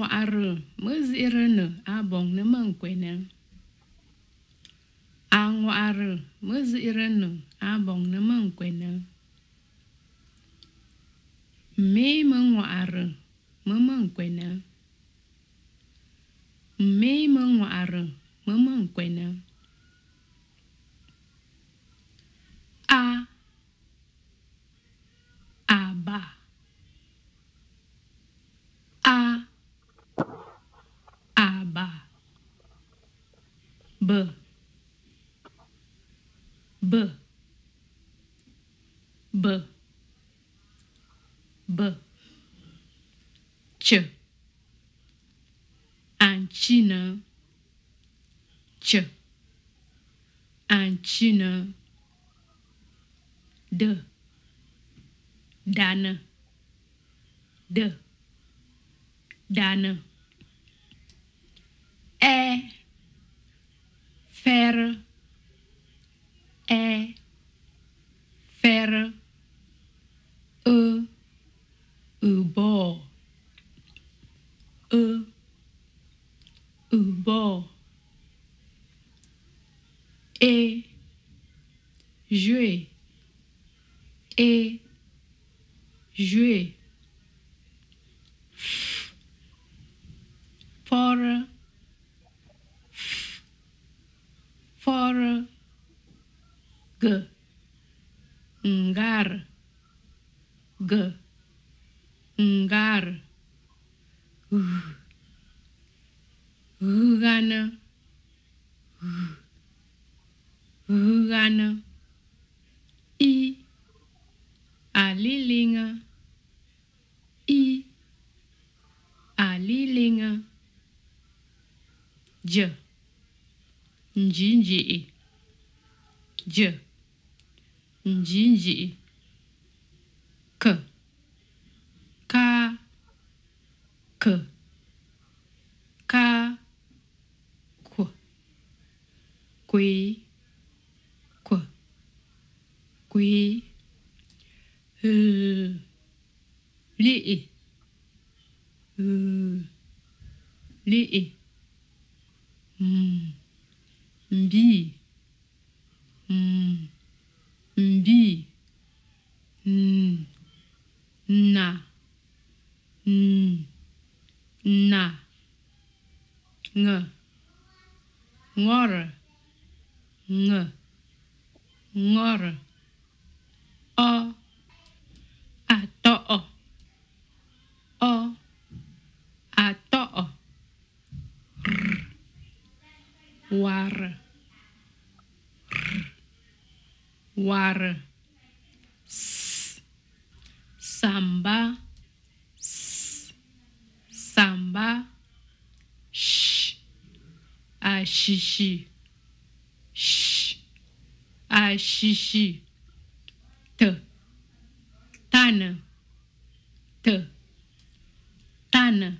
ŋwa'rə mə zi'rə nə̀ a bɔŋ nə məŋkwɛ̀nə. A ŋwa'rə mə zi'rə nə̀ a bɔŋ nə məŋkwɛ̀nə. M̀mi mə ŋwa'rə mə məŋkwɛ̀nə. M̀mi mə ŋwa'rə mə məŋkwɛ̀nə. A àbà A B. B. B. B. Ch. Ànchịnə Ch. Ànchịnə D. Dana. D. Danə faire, est, faire, e, ubor, e, ubor, et, jouer, et, jouer, for, for g, ngar, g, ngar, ugana, ugana, i, alilinga, i, alilinga, j. 金鸡，叫。金鸡，可，卡，可，卡，库，奎，库，奎，呃，里，呃，里，嗯。mbi. Mm. Mbi. Mm. Na. N na. Ng. Ngor. Ng. Ngor. O. shi. Sh. a ah, shi, t, tana, t, tana,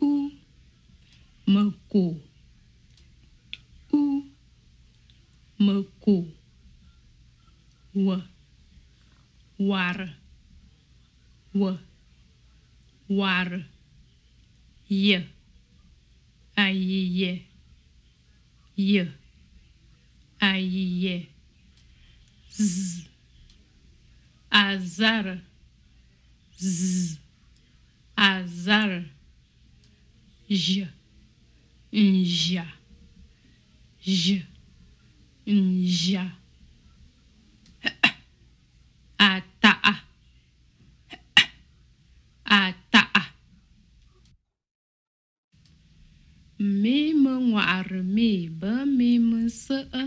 u, măcu, u, măcu, u, oară, u, war. y, aïe, z, azar, z, azar, j, nja, j, nja. ŋwà'àrə̀ meebə mē me nse'e.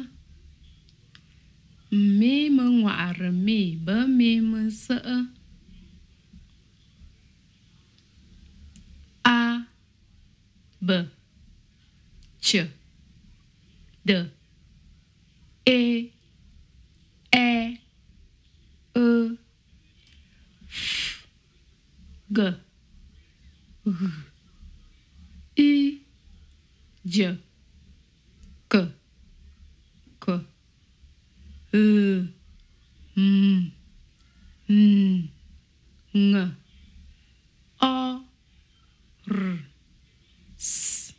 M̀me mə ŋwà'àrə̀ meebə mē mə nse'e. A B C D E E Ö F G H j k k ư m n ng o r s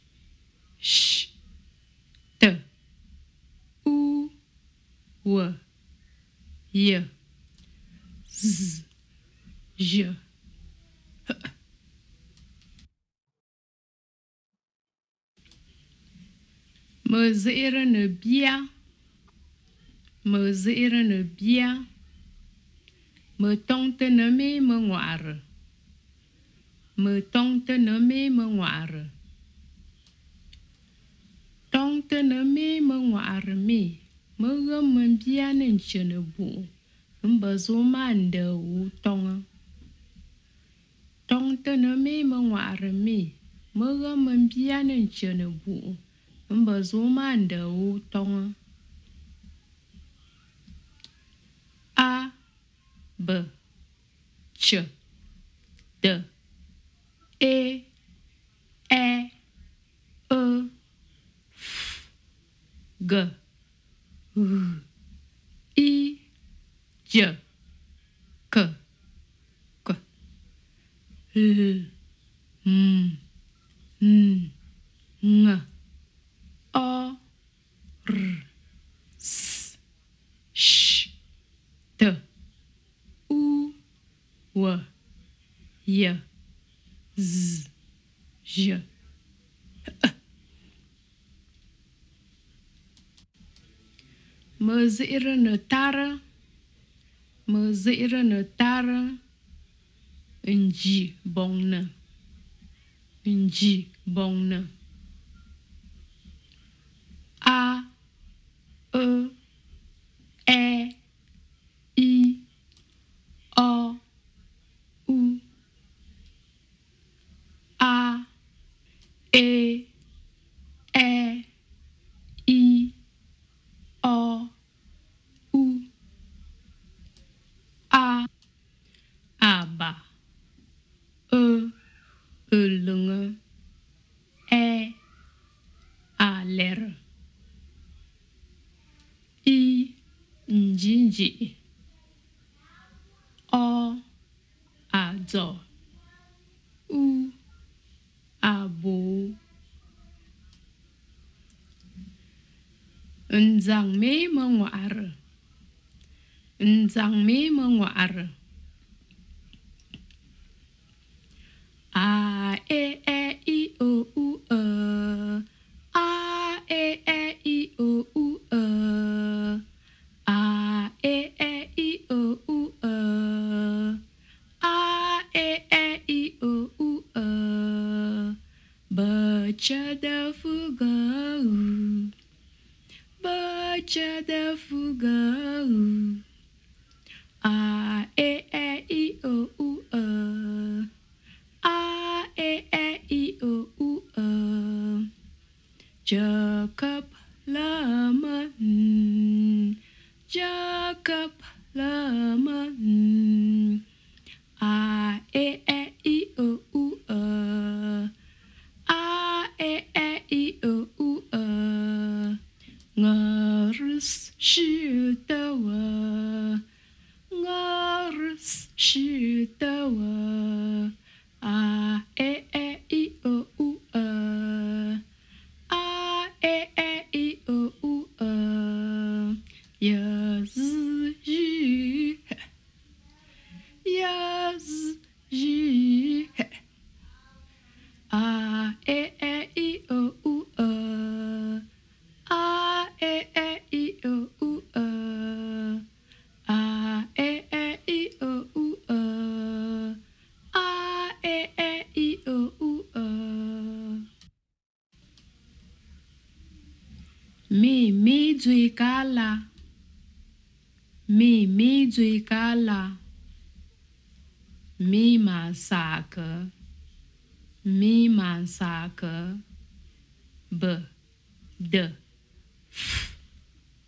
sh t u w y z j mơ dễ ra bia. Mơ dễ ra bia. Mơ tông tê nở mê mờ ngoại mờ tông tê nở mê mờ ngoại tông tê nở mê mờ ngoại mê. Mơ gâm mờ bia nên chờ nở bụ mbờ dô mà ndờ u tông tông tê nở mê mờ ngoại mê. Mơ gâm mờ bia nên chờ nở bụ mbờ zuɣu maa n tɔŋa a, b, ch, d. E ɛ e f, g. H i, j, k. K. L, m, n ng O R S Sh Mă ziră në mă ziră në në gji bon në. A E E gì o à adzọ u abo nzang mê mơ ngoar nzang mê mơ ngoả a shoot the war. Ngars shoot.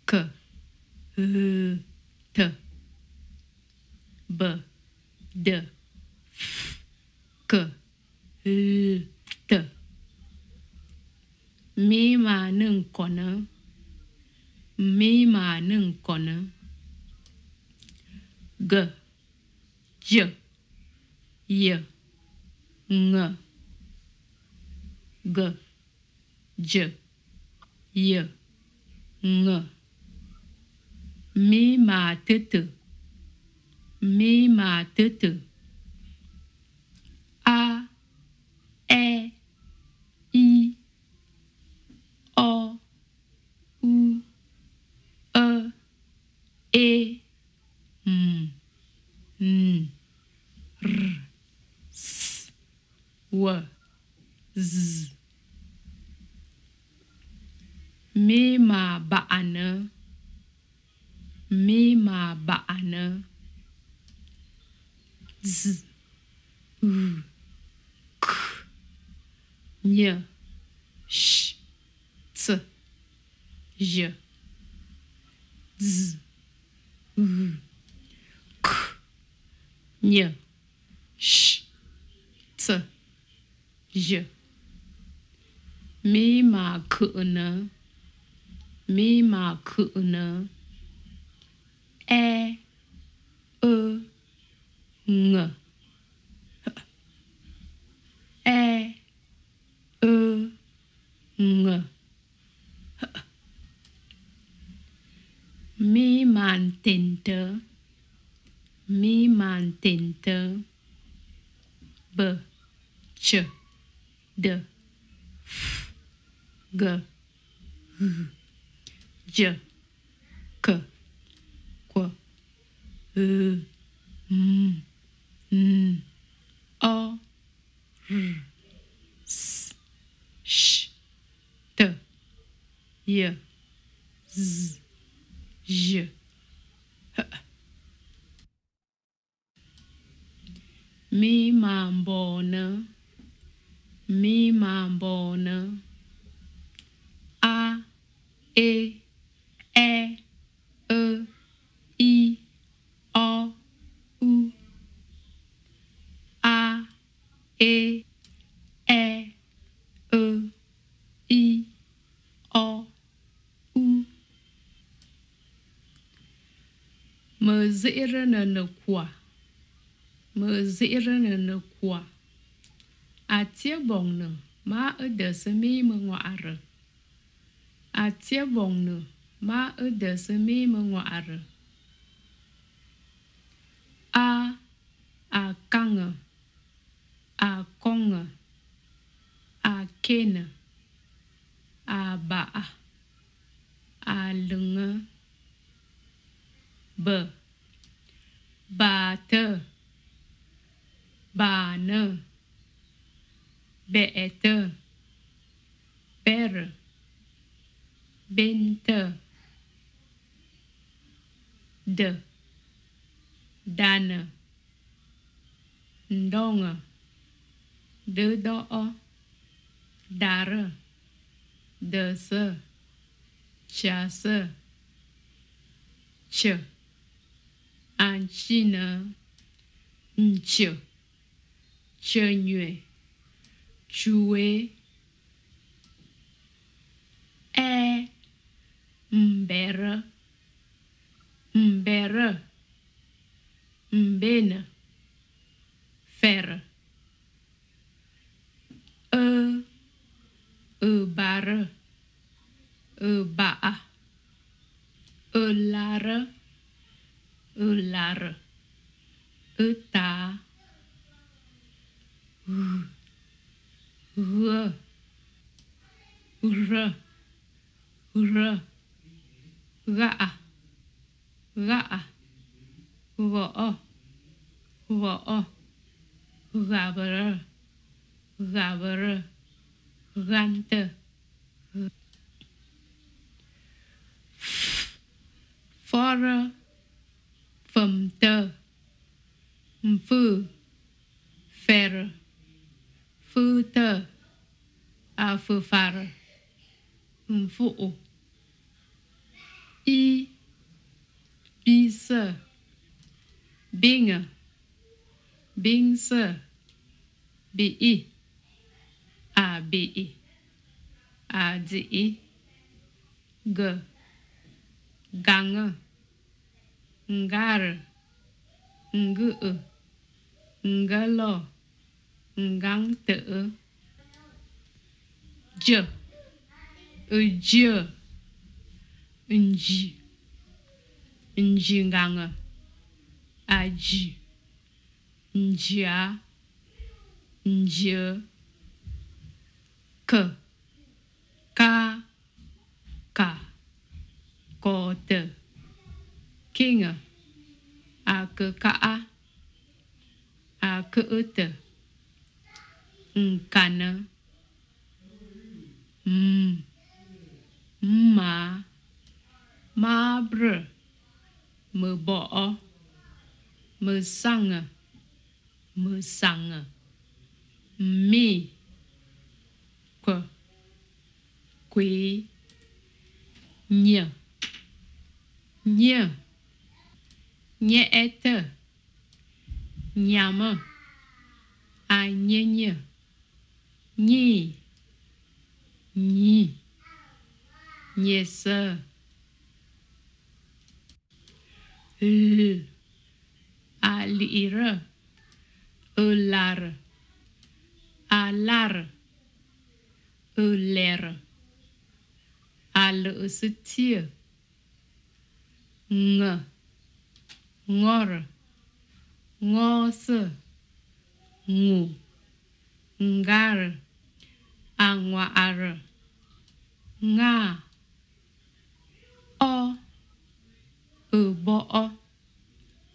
K, h, t, b, d, f, k, h, t. Mi mà nâng còn nữa mi mà nâng còn nữa g, j, y, ng. G, j, y, ng. Mi mà tư tử mi mà tư tử a e i o u ơ e m n r s w z. Mi mà bạn 咪嘛巴安呐，z. U. K. 呀，sh. T. J. Z. U. K. 呀，sh. T. J. 咪嘛克恩呐，咪嘛克恩呐。E ơ ng. E ơ ng. Mi màn tình tớ. Mi màn tình tớ. B, ch, d, f, g h j. ư m n o r s sh t y z j h. Mi nơ mi nơ a e e ơ e e ơ i o u. Dễ ra nờ nờ mờ dễ ra nờ nờ quả a tia bong nờ ma ở đờ sơ mi mờ ngọa rờ a tia bong nờ ma ở đờ sơ mi mờ ngọa rờ a a căng a konga a kena a ba a lunga b. Bà tơ bà nơ bẹ tơ ber bên tơ d đàn ndong 得多哦，大了，得瑟，潇洒，俏，安吉呢，唔俏，穿越，穿越，哎，唔白了，唔白了，唔变，烦。e e bare e ba ö öbär öbä öllär öllär ötä r r r gã gã vợ vợ gà bờ gà gant gan tơ for phẩm tơ phư fer phư tơ a phư phar phụ y bi sơ bing bing sơ bi y a, b, i. A, d, i. G. Gang. Ngar. Ngu ngalo. Ngang tự J. J. Nji. Nji nganga Aji Njia. Njia. K. Ka Ka Có tờ Kinh A cơ ka a. A cơ ơ tờ Nkana M. Ma Ma br. Mơ bỏ Mơ sang Mơ sang Mi Ờ. Quơ Quế Nhờ. Nhờ. Nhẹ tờ. Nhà mơ. Ai nhẹ nhẹ Nhi Nhi Nhẹ sơ. L A lira Ular Alar Uler sư tia Ng, Ngor ngô sơ ngủ Ngar Angwar Nga, O Ừ o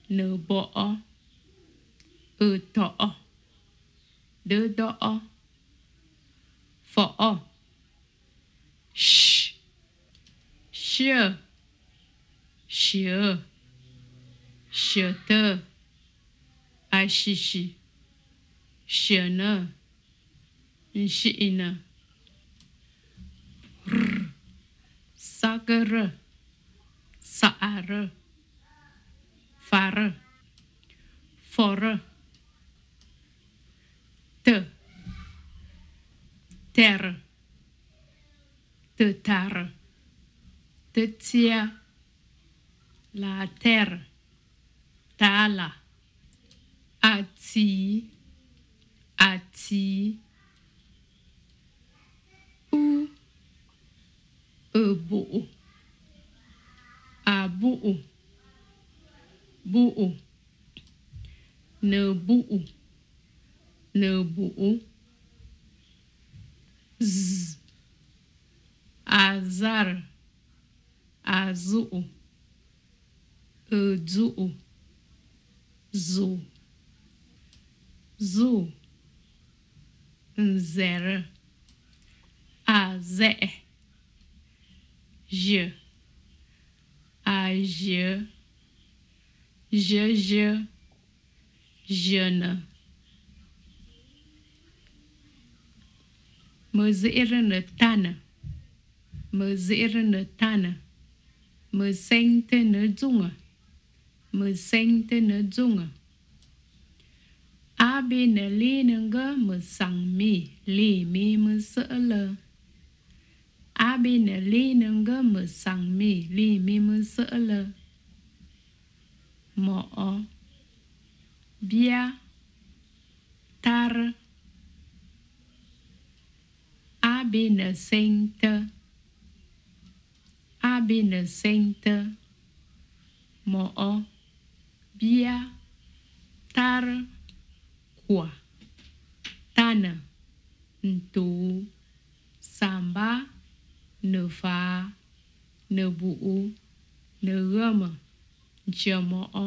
Nơ bỏ Ừ thọ Đơ đọ o for all. Sh, sure, sure, shelter, ashishi, No. nshina. Sagara, saara, fara, fora, te. terre, de terre, de tiers, la terre, tala, ati, ati, ou, ebo, abou, bou, ne bou, ne bou. Z. Azar. Azu Edu Zu. Zu. Nzer. Aze. Je Aje Je je Jeune Mă ziră tană Mă ziră tană Mă sente mơ xanh Mă sente nă A bê nă lê nă ngơ, mơ sang mi, Li mi mơ sợ lơ. Bê nă lê nă ngơ, mơ sang mi, Li mi mơ sợ lơ. Mọ Bia. Tar. Abene Center, Abene Center, ma ọ tana nto samba na fa na buo na ghama nche ma ọ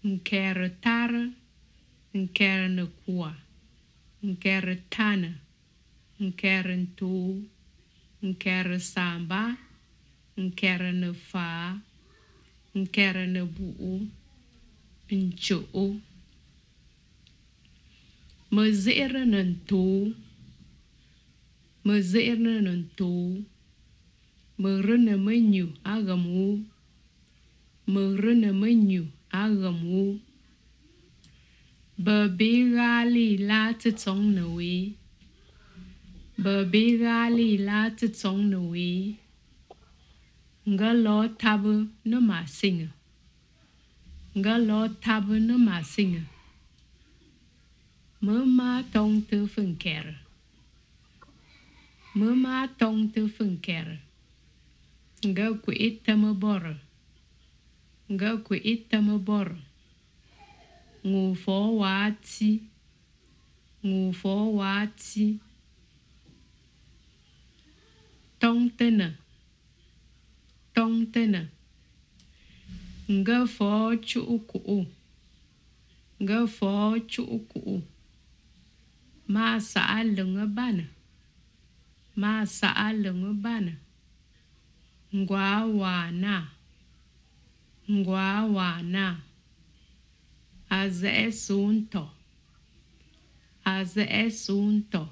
nke rătară, nke rănăcua, nke rătană, nke rântu, nke răsamba, nke rănăfa, nke rănăbuu, încău. Mă zeră în tu, mă nyu agamu bờ bê ra lì la tự chống nổi bờ bê ra lì la tự chống nổi Ngờ lo tabu no mà sinh. Ngờ lo tabu no mà sinh. mơ ma tông tư phừng kẹr mơ ma tông tư phừng kẹr nga tâm bò bor nga ku itama bor. Ngu fo wa ti ngu fo wa ti tông tena tong tena nga fo chu ku u nga fo chu ku u ma sa lưng bana ma sa lưng bana ngwa wa na ngwa wana aze sunto aze sunto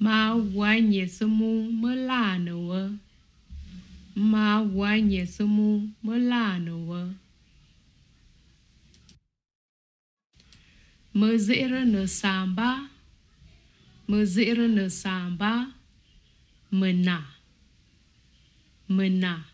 ma wanye sumu mulano wa ma wanye sumu mulano wa mơ dễ samba mơ dễ samba Mena, Mena.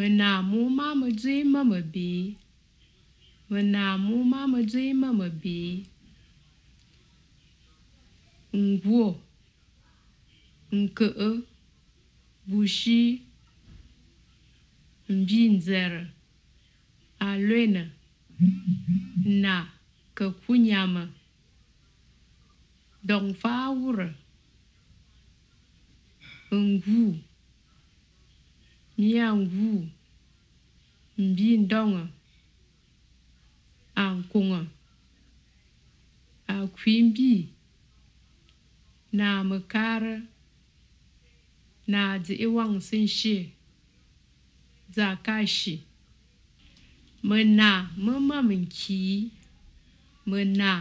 Mnamuma mjima mabi. Mnamuma mjima be. Ungwo. Nke. Bushi. Mbinzere. aluena Na. Kekunyama. Dongfa wura. Ungwo. nyiyaŋ vuu m-biindɔŋə, a koŋə, a kwimbii, naa məkaarə, naa diɣi waŋ sinshee zaa kaashi. Mənaa mə ma məŋkii, mənaa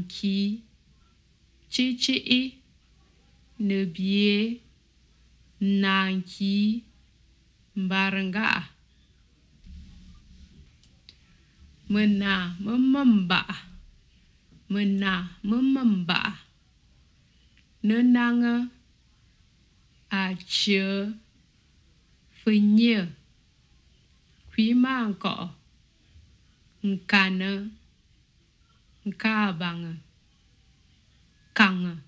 mə. Chi chi i ne bie nan ki mbaranga. Mena mama ba mena mama ba nơ nanga à chứa phơi quý mang cọ nka nơ kang.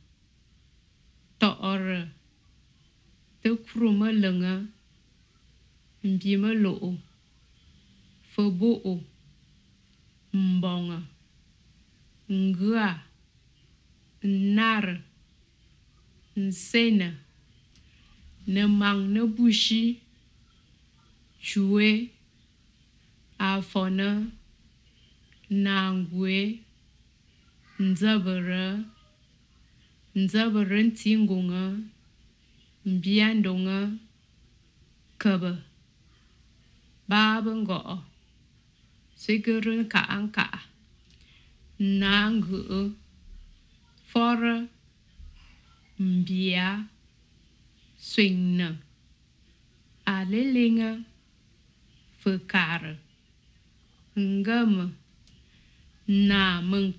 To or. Te kru ma lenga mbi ma mơ fo bo. O mbonga ngua nar nsena ne mang ne bushi. Chue. Afona nangwe. Nzabara nzabara ntingunga mbiandonga kaba. Baba ngo? Sigurun ka anka. Nangu. Fora. Mbia. Swing a lelinga phơ cà ngâm na mừng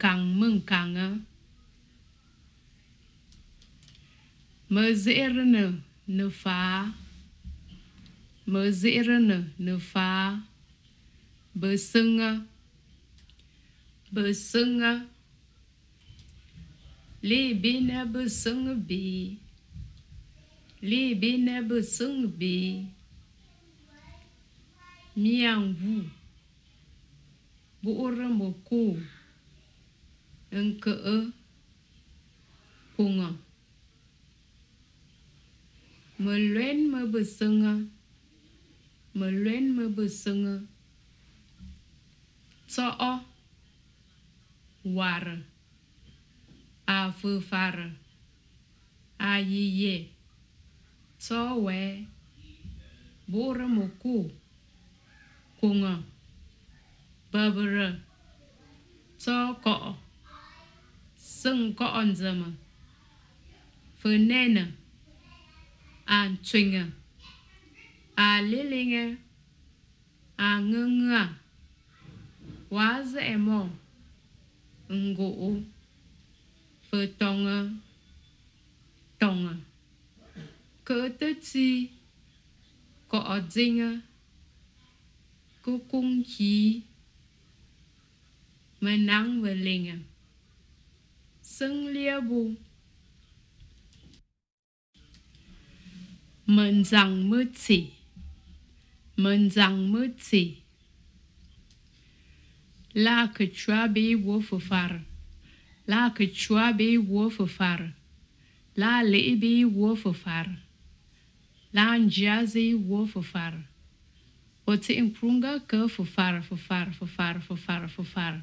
mơ dễ nè nơ phá. Mơ dễ nè nơ phá. Bơ sưng bơ sưng li bi nè bơ sưng bi li bi nè bơ sưng bi miang vu. Bu'ur mo ku ang ka kunga mơ luen mơ bờ sưng à. mơ luen mơ bờ sưng à. cho o. War a phư phar a yi ye cho we bố ra mô cu mo ku kunga rơ à. cho cọ. Sưng cọ on zama À, phư nena an twinga a à. à, lilinga a nganga wa za emo ngụ phơ tông tonga cơ tớ chi? Cọ dinh cô cung khí. Mà nắng và linh sưng lia bu Mơn rằng mơ chỉ Mơn rằng mơ chỉ La Quechua be wolf far. La Quechua be wolf far. La Lee be wolf of far. La Njazi wolf of far. Ote far ke far, fofar far, fofar far.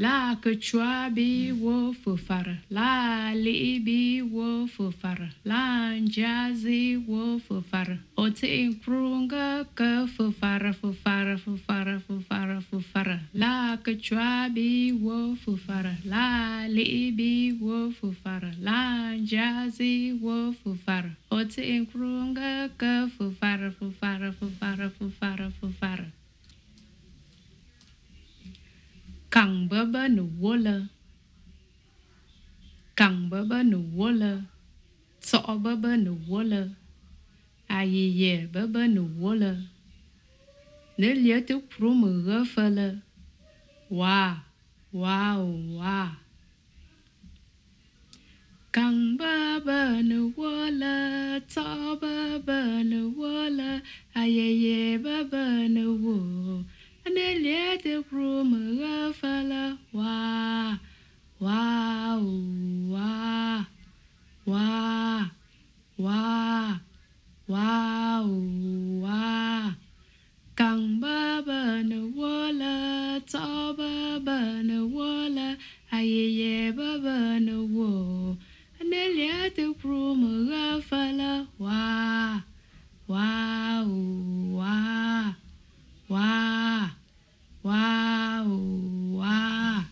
La Quechua be wofufara, la li be wofufara, la njazi wofufara. Ote inkrunga ke fufara, fufara, fufara, fufara, fufara. La Quechua fu wofufara, la li be wofufara, la njazi wofufara. Ote inkrunga ke fufara, fufara, fufara, fufara, fufara. Càng bơ bơ nụ vô lơ. Càng bơ bơ nụ vô lơ. Sọ bơ bơ nụ vô lơ. A yì yè bơ bơ nụ vô lơ. Nếu liớ tức rú mù gơ phơ lơ. Wa wa wa, Càng bơ bơ nụ vô lơ. Sọ bơ bơ nụ vô lơ. A yè yè bơ bơ nụ vô lơ de Bruma Fala Wa Wa Wa Wa Wa Wa Wa Kang Baba no Walla Ta Baba no Walla Aye Baba no Wo Anelia de Bruma Fala Wa Wa Wa Wa Wow, wow.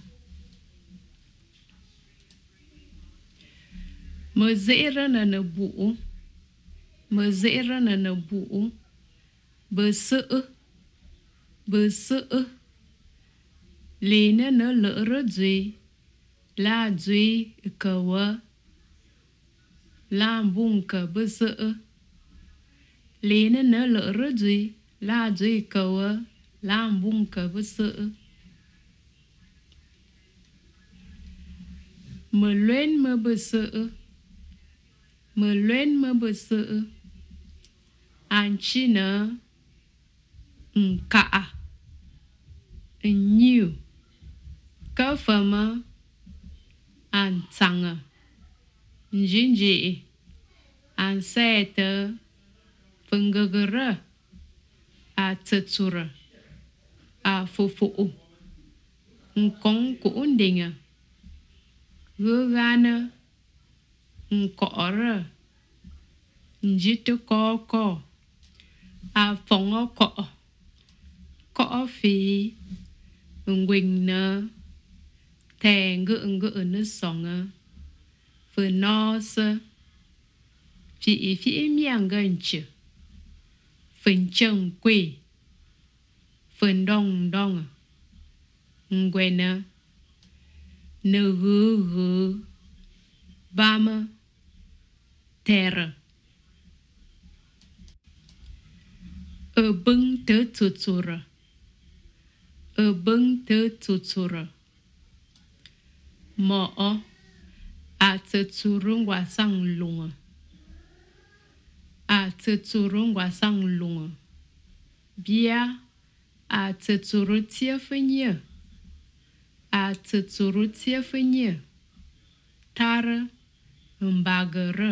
Mờ dễ ra nà nà bụ. bu. dễ ra nà nà bụ. Bơ sữa, Bơ sữa. Lì nà nà lỡ rơ duy. La duy cờ wơ. La bung cờ bơ sữa. Lì nà nà lỡ rơ duy. La duy cờ wơ làm bung cờ với sợ mờ lên mơ bờ sợ mờ lên mơ bờ sợ an chi nơ cả. Nhiều. Cơ phẩm an tăng jinji an xe tơ phân gờ gờ a à, tsura à phụ phụ. Con của đình à. Gơ gan cỏ ra dít có co a à, phòng cọ. Cọ phí quỳnh nơ. Thè ngựa ngựa nó sòng à. Vừa no sơ. Phi phi miệng à gần chữ. Phần chân quỳ. Phần đông đông. Ngwena. Nơ hư hư. Bam Terra. Ở ờ bưng tớ tutura. Ở ờ bưng tớ tutura. Mo a tsurungwa sang lunga. A tsurungwa sang lunga. À. Bia atsetsorotsya fenie, atsetsorotsya fenie, tară, îmbagără.